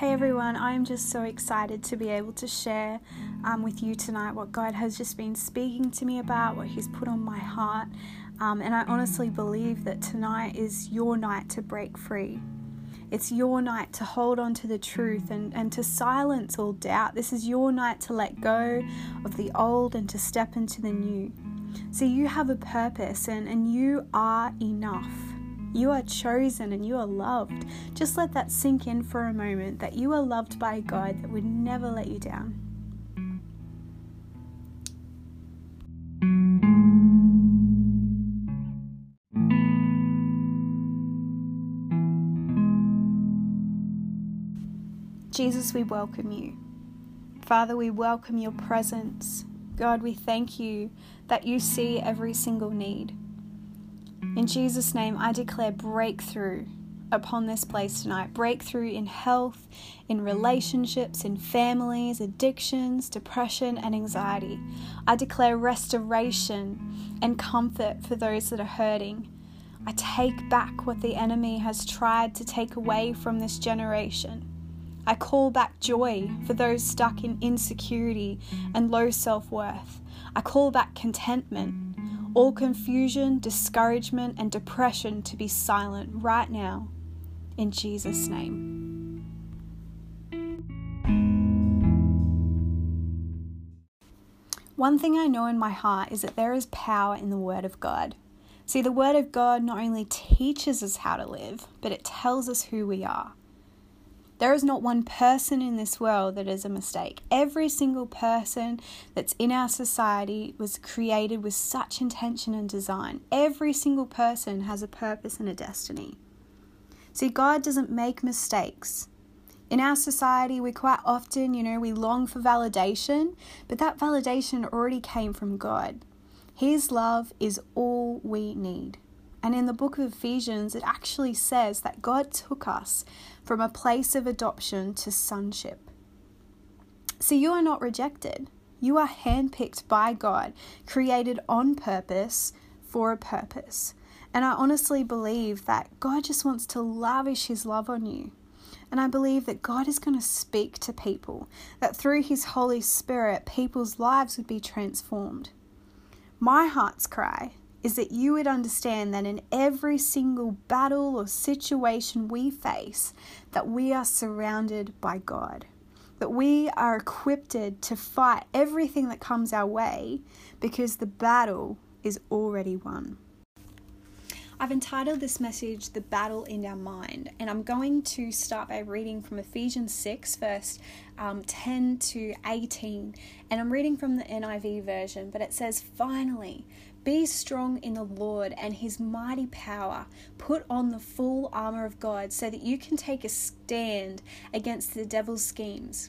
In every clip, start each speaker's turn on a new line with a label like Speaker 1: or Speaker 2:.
Speaker 1: Hey everyone, I'm just so excited to be able to share um, with you tonight what God has just been speaking to me about, what He's put on my heart. Um, and I honestly believe that tonight is your night to break free. It's your night to hold on to the truth and, and to silence all doubt. This is your night to let go of the old and to step into the new. So you have a purpose and, and you are enough. You are chosen and you are loved. Just let that sink in for a moment that you are loved by a God that would never let you down. Jesus, we welcome you. Father, we welcome your presence. God, we thank you that you see every single need. In Jesus' name, I declare breakthrough upon this place tonight breakthrough in health, in relationships, in families, addictions, depression, and anxiety. I declare restoration and comfort for those that are hurting. I take back what the enemy has tried to take away from this generation. I call back joy for those stuck in insecurity and low self worth. I call back contentment, all confusion, discouragement, and depression to be silent right now, in Jesus' name. One thing I know in my heart is that there is power in the Word of God. See, the Word of God not only teaches us how to live, but it tells us who we are. There is not one person in this world that is a mistake. Every single person that's in our society was created with such intention and design. Every single person has a purpose and a destiny. See, God doesn't make mistakes. In our society, we quite often, you know, we long for validation, but that validation already came from God. His love is all we need. And in the book of Ephesians, it actually says that God took us from a place of adoption to sonship. So you are not rejected. You are handpicked by God, created on purpose for a purpose. And I honestly believe that God just wants to lavish His love on you. And I believe that God is going to speak to people, that through His Holy Spirit, people's lives would be transformed. My heart's cry is that you would understand that in every single battle or situation we face that we are surrounded by God that we are equipped to fight everything that comes our way because the battle is already won. I've entitled this message The Battle in Our Mind, and I'm going to start by reading from Ephesians 6, verse um, 10 to 18. And I'm reading from the NIV version, but it says, Finally, be strong in the Lord and his mighty power. Put on the full armor of God so that you can take a stand against the devil's schemes.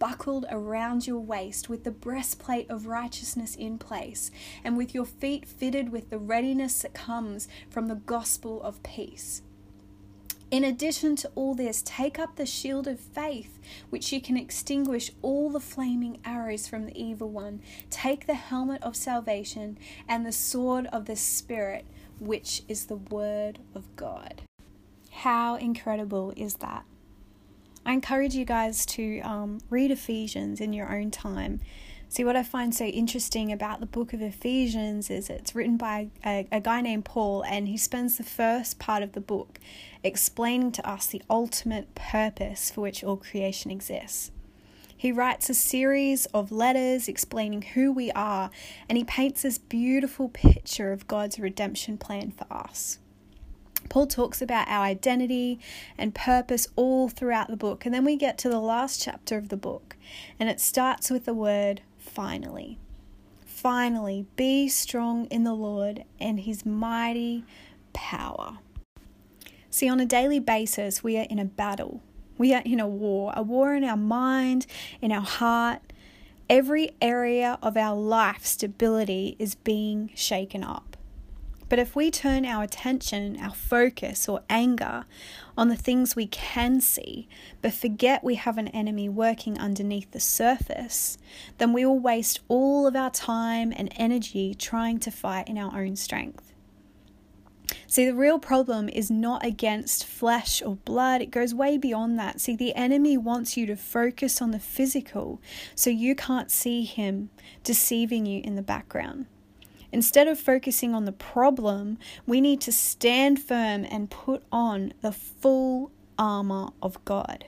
Speaker 1: buckled around your waist, with the breastplate of righteousness in place, and with your feet fitted with the readiness that comes from the gospel of peace. In addition to all this, take up the shield of faith, which you can extinguish all the flaming arrows from the evil one. Take the helmet of salvation and the sword of the Spirit, which is the Word of God. How incredible is that? I encourage you guys to um, read Ephesians in your own time See, what I find so interesting about the book of Ephesians is it's written by a, a, guy named Paul, and he spends the first part of the book explaining to us the ultimate purpose for which all creation exists. He writes a series of letters explaining who we are, and he paints this beautiful picture of God's redemption plan for us. Paul talks about our identity and purpose all throughout the book, and then we get to the last chapter of the book, and it starts with the word finally. Finally, be strong in the Lord and his mighty power. See, on a daily basis, we are in a battle. We are in a war, a war in our mind, in our heart, every area of our life stability is being shaken up. But if we turn our attention, our focus, or anger on the things we can see, but forget we have an enemy working underneath the surface, then we will waste all of our time and energy trying to fight in our own strength. See, the real problem is not against flesh or blood, it goes way beyond that. See, the enemy wants you to focus on the physical so you can't see him deceiving you in the background. Instead of focusing on the problem, we need to stand firm and put on the full armor of God.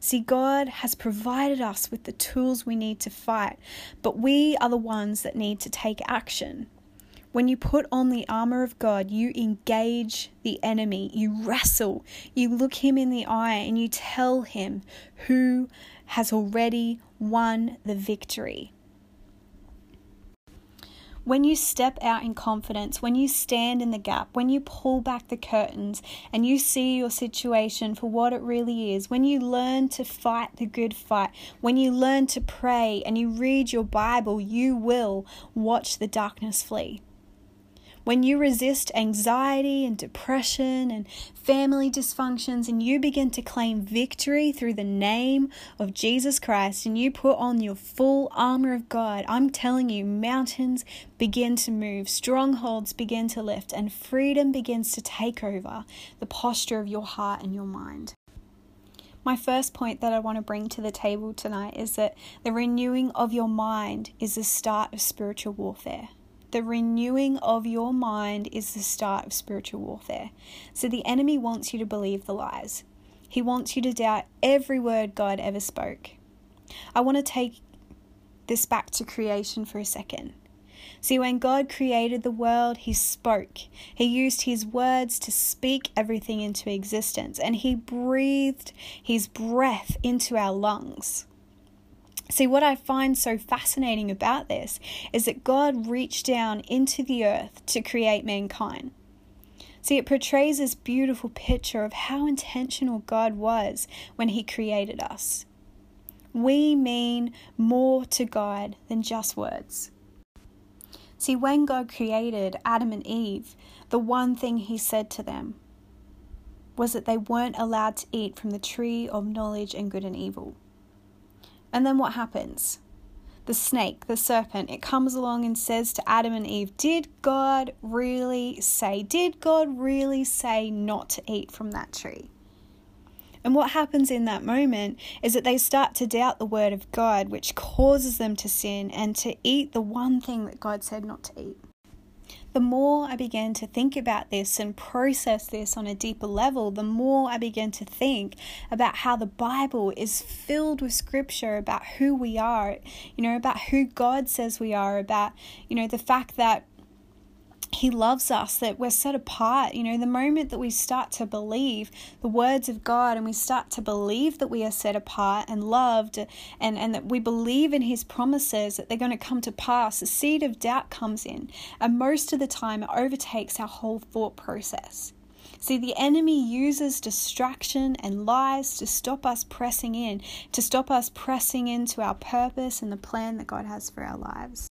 Speaker 1: See, God has provided us with the tools we need to fight, but we are the ones that need to take action. When you put on the armor of God, you engage the enemy, you wrestle, you look him in the eye, and you tell him who has already won the victory. When you step out in confidence, when you stand in the gap, when you pull back the curtains and you see your situation for what it really is, when you learn to fight the good fight, when you learn to pray and you read your Bible, you will watch the darkness flee. When you resist anxiety and depression and family dysfunctions and you begin to claim victory through the name of Jesus Christ and you put on your full armor of God, I'm telling you, mountains begin to move, strongholds begin to lift, and freedom begins to take over the posture of your heart and your mind. My first point that I want to bring to the table tonight is that the renewing of your mind is the start of spiritual warfare. The renewing of your mind is the start of spiritual warfare. So the enemy wants you to believe the lies. He wants you to doubt every word God ever spoke. I want to take this back to creation for a second. See, when God created the world, He spoke. He used His words to speak everything into existence, and He breathed His breath into our lungs. See, what I find so fascinating about this is that God reached down into the earth to create mankind. See, it portrays this beautiful picture of how intentional God was when He created us. We mean more to God than just words. See, when God created Adam and Eve, the one thing He said to them was that they weren't allowed to eat from the tree of knowledge and good and evil. And then what happens? The snake, the serpent, it comes along and says to Adam and Eve, Did God really say, did God really say not to eat from that tree? And what happens in that moment is that they start to doubt the word of God, which causes them to sin and to eat the one thing that God said not to eat the more I began to think about this and process this on a deeper level, the more I began to think about how the Bible is filled with scripture about who we are, you know, about who God says we are, about, you know, the fact that he loves us, that we're set apart. You know, the moment that we start to believe the words of God and we start to believe that we are set apart and loved and, and that we believe in His promises that they're going to come to pass, the seed of doubt comes in. And most of the time, it overtakes our whole thought process. See, the enemy uses distraction and lies to stop us pressing in, to stop us pressing into our purpose and the plan that God has for our lives.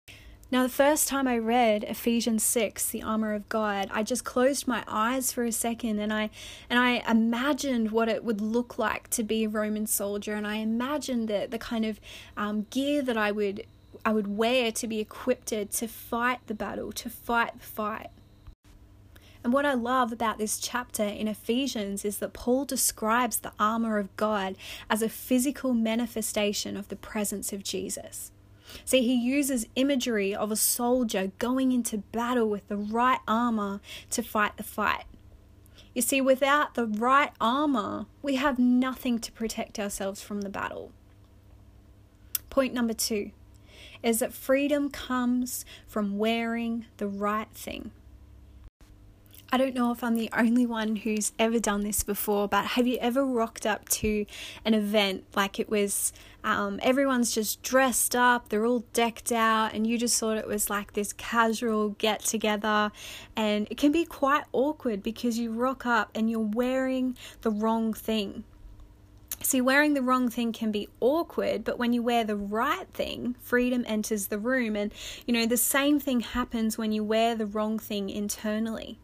Speaker 1: Now, the first time I read Ephesians 6, the armor of God, I just closed my eyes for a second and I and I imagined what it would look like to be a Roman soldier and I imagined the, the kind of um, gear that I would I would wear to be equipped to fight the battle, to fight the fight. And what I love about this chapter in Ephesians is that Paul describes the armor of God as a physical manifestation of the presence of Jesus. See, he uses imagery of a soldier going into battle with the right armor to fight the fight. You see, without the right armor, we have nothing to protect ourselves from the battle. Point number two is that freedom comes from wearing the right thing. I don't know if I'm the only one who's ever done this before, but have you ever rocked up to an event like it was um, everyone's just dressed up, they're all decked out, and you just thought it was like this casual get together? And it can be quite awkward because you rock up and you're wearing the wrong thing. See, wearing the wrong thing can be awkward, but when you wear the right thing, freedom enters the room. And, you know, the same thing happens when you wear the wrong thing internally.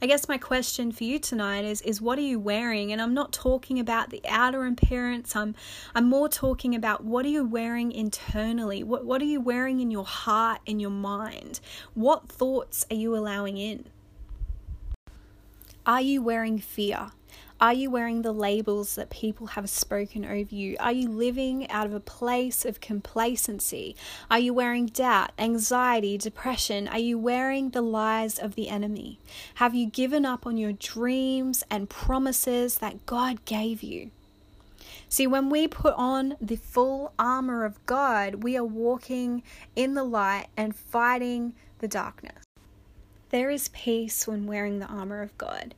Speaker 1: I guess my question for you tonight is is what are you wearing? And I'm not talking about the outer appearance. I'm I'm more talking about what are you wearing internally? What what are you wearing in your heart, in your mind? What thoughts are you allowing in? Are you wearing fear? Are you wearing the labels that people have spoken over you? Are you living out of a place of complacency? Are you wearing doubt, anxiety, depression? Are you wearing the lies of the enemy? Have you given up on your dreams and promises that God gave you? See, when we put on the full armor of God, we are walking in the light and fighting the darkness. There is peace when wearing the armor of God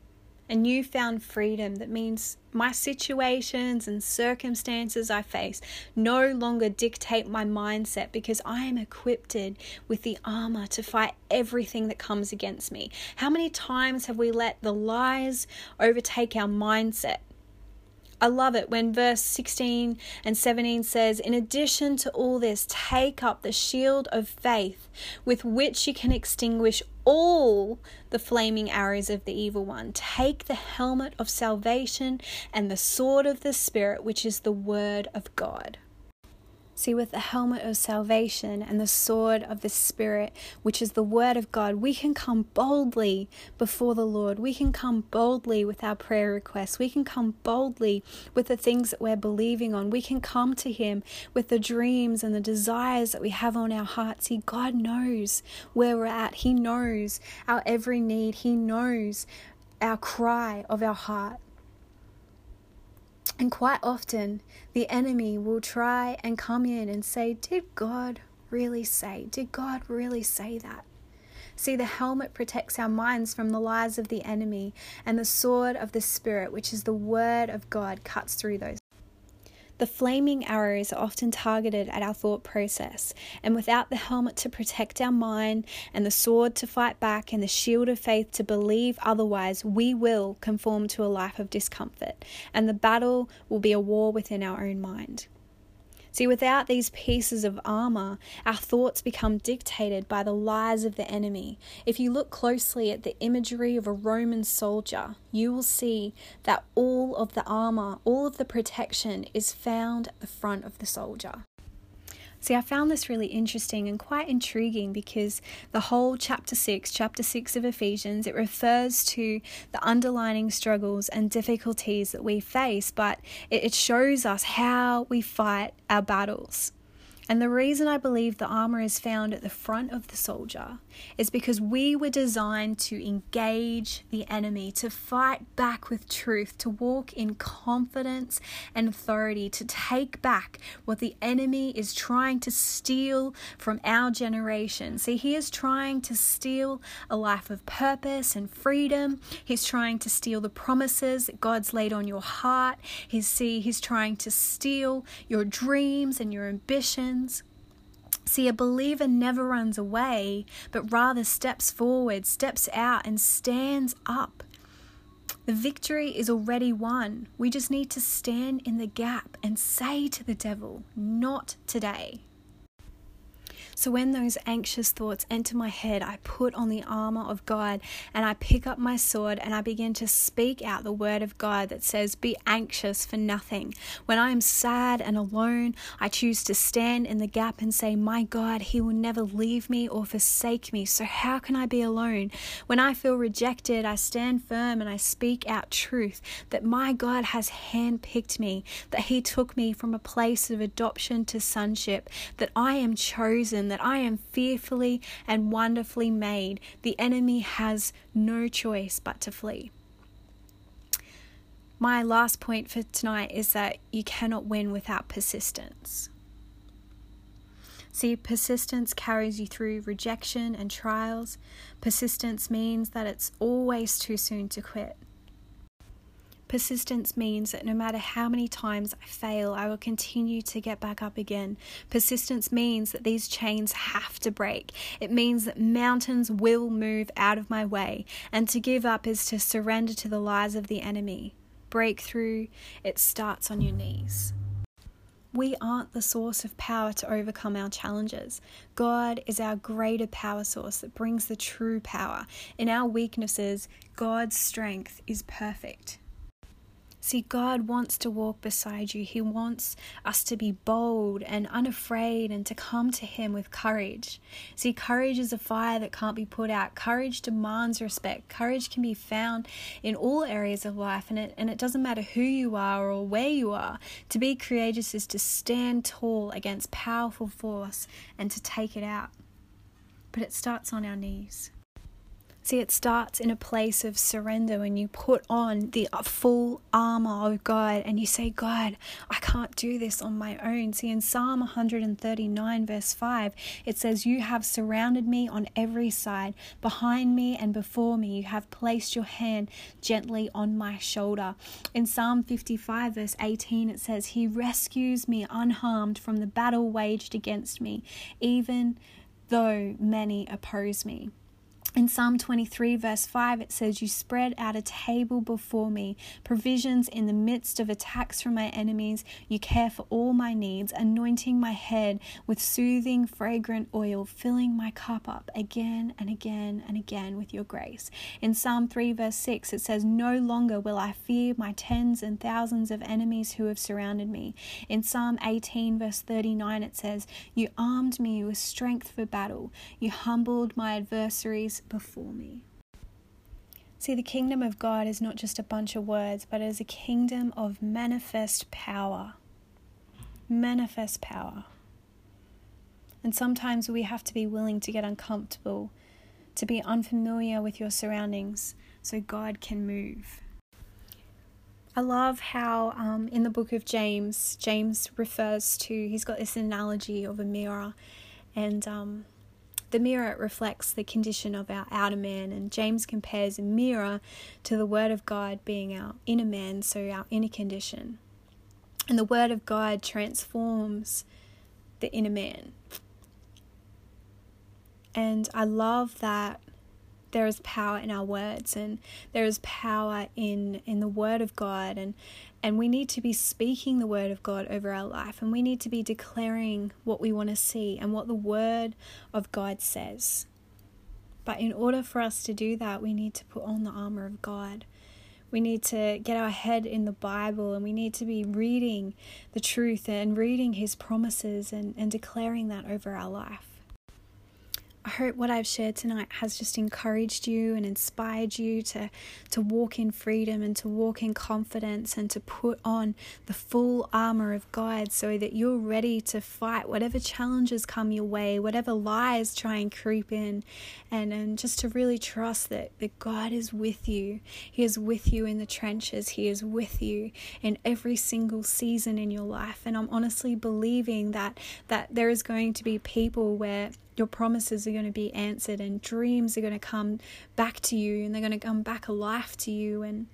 Speaker 1: a newfound freedom that means my situations and circumstances I face no longer dictate my mindset because I am equipped with the armor to fight everything that comes against me. How many times have we let the lies overtake our mindset? I love it when verse 16 and 17 says, In addition to all this, take up the shield of faith with which you can extinguish all the flaming arrows of the evil one. Take the helmet of salvation and the sword of the Spirit, which is the word of God. See, with the helmet of salvation and the sword of the Spirit, which is the Word of God, we can come boldly before the Lord. We can come boldly with our prayer requests. We can come boldly with the things that we're believing on. We can come to Him with the dreams and the desires that we have on our hearts. See, God knows where we're at, He knows our every need, He knows our cry of our heart. And quite often, the enemy will try and come in and say, Did God really say? Did God really say that? See, the helmet protects our minds from the lies of the enemy, and the sword of the Spirit, which is the word of God, cuts through those. The flaming arrows are often targeted at our thought process, and without the helmet to protect our mind, and the sword to fight back, and the shield of faith to believe otherwise, we will conform to a life of discomfort, and the battle will be a war within our own mind. See, without these pieces of armor, our thoughts become dictated by the lies of the enemy. If you look closely at the imagery of a Roman soldier, you will see that all of the armor, all of the protection is found at the front of the soldier. See, I found this really interesting and quite intriguing because the whole chapter 6, chapter 6 of Ephesians, it refers to the underlining struggles and difficulties that we face, but it shows us how we fight our battles. And the reason I believe the armor is found at the front of the soldier is because we were designed to engage the enemy, to fight back with truth, to walk in confidence and authority, to take back what the enemy is trying to steal from our generation. See, he is trying to steal a life of purpose and freedom. He's trying to steal the promises that God's laid on your heart. He's see he's trying to steal your dreams and your ambitions See, a believer never runs away, but rather steps forward, steps out, and stands up. The victory is already won. We just need to stand in the gap and say to the devil, Not today. So when those anxious thoughts enter my head, I put on the armor of God and I pick up my sword and I begin to speak out the word of God that says, Be anxious for nothing. When I am sad and alone, I choose to stand in the gap and say, My God, He will never leave me or forsake me. So how can I be alone? When I feel rejected, I stand firm and I speak out truth that my God has handpicked me, that He took me from a place of adoption to sonship, that I am chosen that I am fearfully and wonderfully made, the enemy has no choice but to flee. My last point for tonight is that you cannot win without persistence. See, persistence carries you through rejection and trials. Persistence means that it's always too soon to quit. Persistence means that no matter how many times I fail, I will continue to get back up again. Persistence means that these chains have to break. It means that mountains will move out of my way, and to give up is to surrender to the lies of the enemy. breakthrough, it starts on your knees. We aren't the source of power to overcome our challenges. God is our greater power source that brings the true power. In our weaknesses, God's strength is perfect. See, God wants to walk beside you. He wants us to be bold and unafraid and to come to Him with courage. See, courage is a fire that can't be put out. Courage demands respect. Courage can be found in all areas of life, and it, and it doesn't matter who you are or where you are. To be courageous is to stand tall against powerful force and to take it out. But it starts on our knees. See, it starts in a place of surrender when you put on the uh, full armor of God and you say, God, I can't do this on my own. See, in Psalm 139, verse 5, it says, You have surrounded me on every side, behind me and before me. You have placed your hand gently on my shoulder. In Psalm 55, verse 18, it says, He rescues me unharmed from the battle waged against me, even though many oppose me. In Psalm 23, verse 5, it says, You spread out a table before me, provisions in the midst of attacks from my enemies. You care for all my needs, anointing my head with soothing, fragrant oil, filling my cup up again and again and again with your grace. In Psalm 3, verse 6, it says, No longer will I fear my tens and thousands of enemies who have surrounded me. In Psalm 18, verse 39, it says, You armed me with strength for battle. You humbled my adversaries before me. See, the kingdom of God is not just a bunch of words, but it is a kingdom of manifest power. Manifest power. And sometimes we have to be willing to get uncomfortable, to be unfamiliar with your surroundings, so God can move. I love how um, in the book of James, James refers to, he's got this analogy of a mirror, and um, the mirror reflects the condition of our outer man, and James compares a mirror to the Word of God being our inner man, so our inner condition. And the Word of God transforms the inner man. And I love that there is power in our words and there is power in in the word of God and and we need to be speaking the word of God over our life and we need to be declaring what we want to see and what the word of God says. But in order for us to do that, we need to put on the armor of God. We need to get our head in the Bible and we need to be reading the truth and reading His promises and, and declaring that over our life. I hope what I've shared tonight has just encouraged you and inspired you to, to walk in freedom and to walk in confidence and to put on the full armor of God so that you're ready to fight whatever challenges come your way, whatever lies try and creep in, and, and just to really trust that, that God is with you. He is with you in the trenches, He is with you in every single season in your life. And I'm honestly believing that, that there is going to be people where your promises are going to be answered and dreams are going to come back to you and they're going to come back alive to you and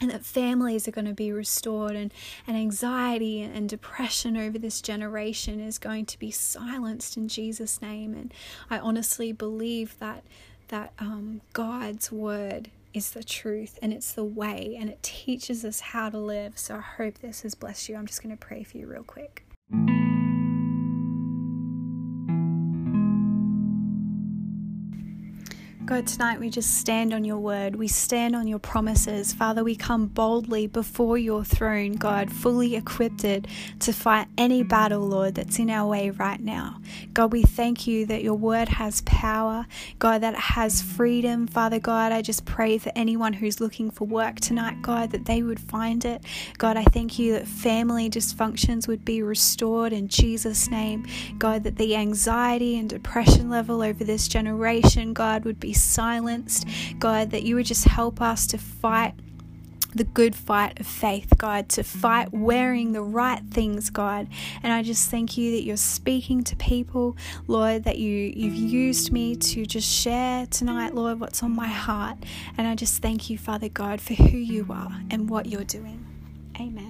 Speaker 1: and that families are going to be restored and, and anxiety and depression over this generation is going to be silenced in Jesus name. And I honestly believe that that um, God's word is the truth and it's the way and it teaches us how to live. So I hope this has blessed you. I'm just going to pray for you real quick God, tonight we just stand on your word. We stand on your promises. Father, we come boldly before your throne, God, fully equipped to fight any battle, Lord, that's in our way right now. God, we thank you that your word has power, God, that it has freedom. Father God, I just pray for anyone who's looking for work tonight, God, that they would find it. God, I thank you that family dysfunctions would be restored in Jesus' name. God, that the anxiety and depression level over this generation, God, would be silenced. God, that you would just help us to fight the good fight of faith, God, to fight wearing the right things, God. And I just thank you that you're speaking to people, Lord, that you, you've used me to just share tonight, Lord, what's on my heart. And I just thank you, Father God, for who you are and what you're doing. Amen.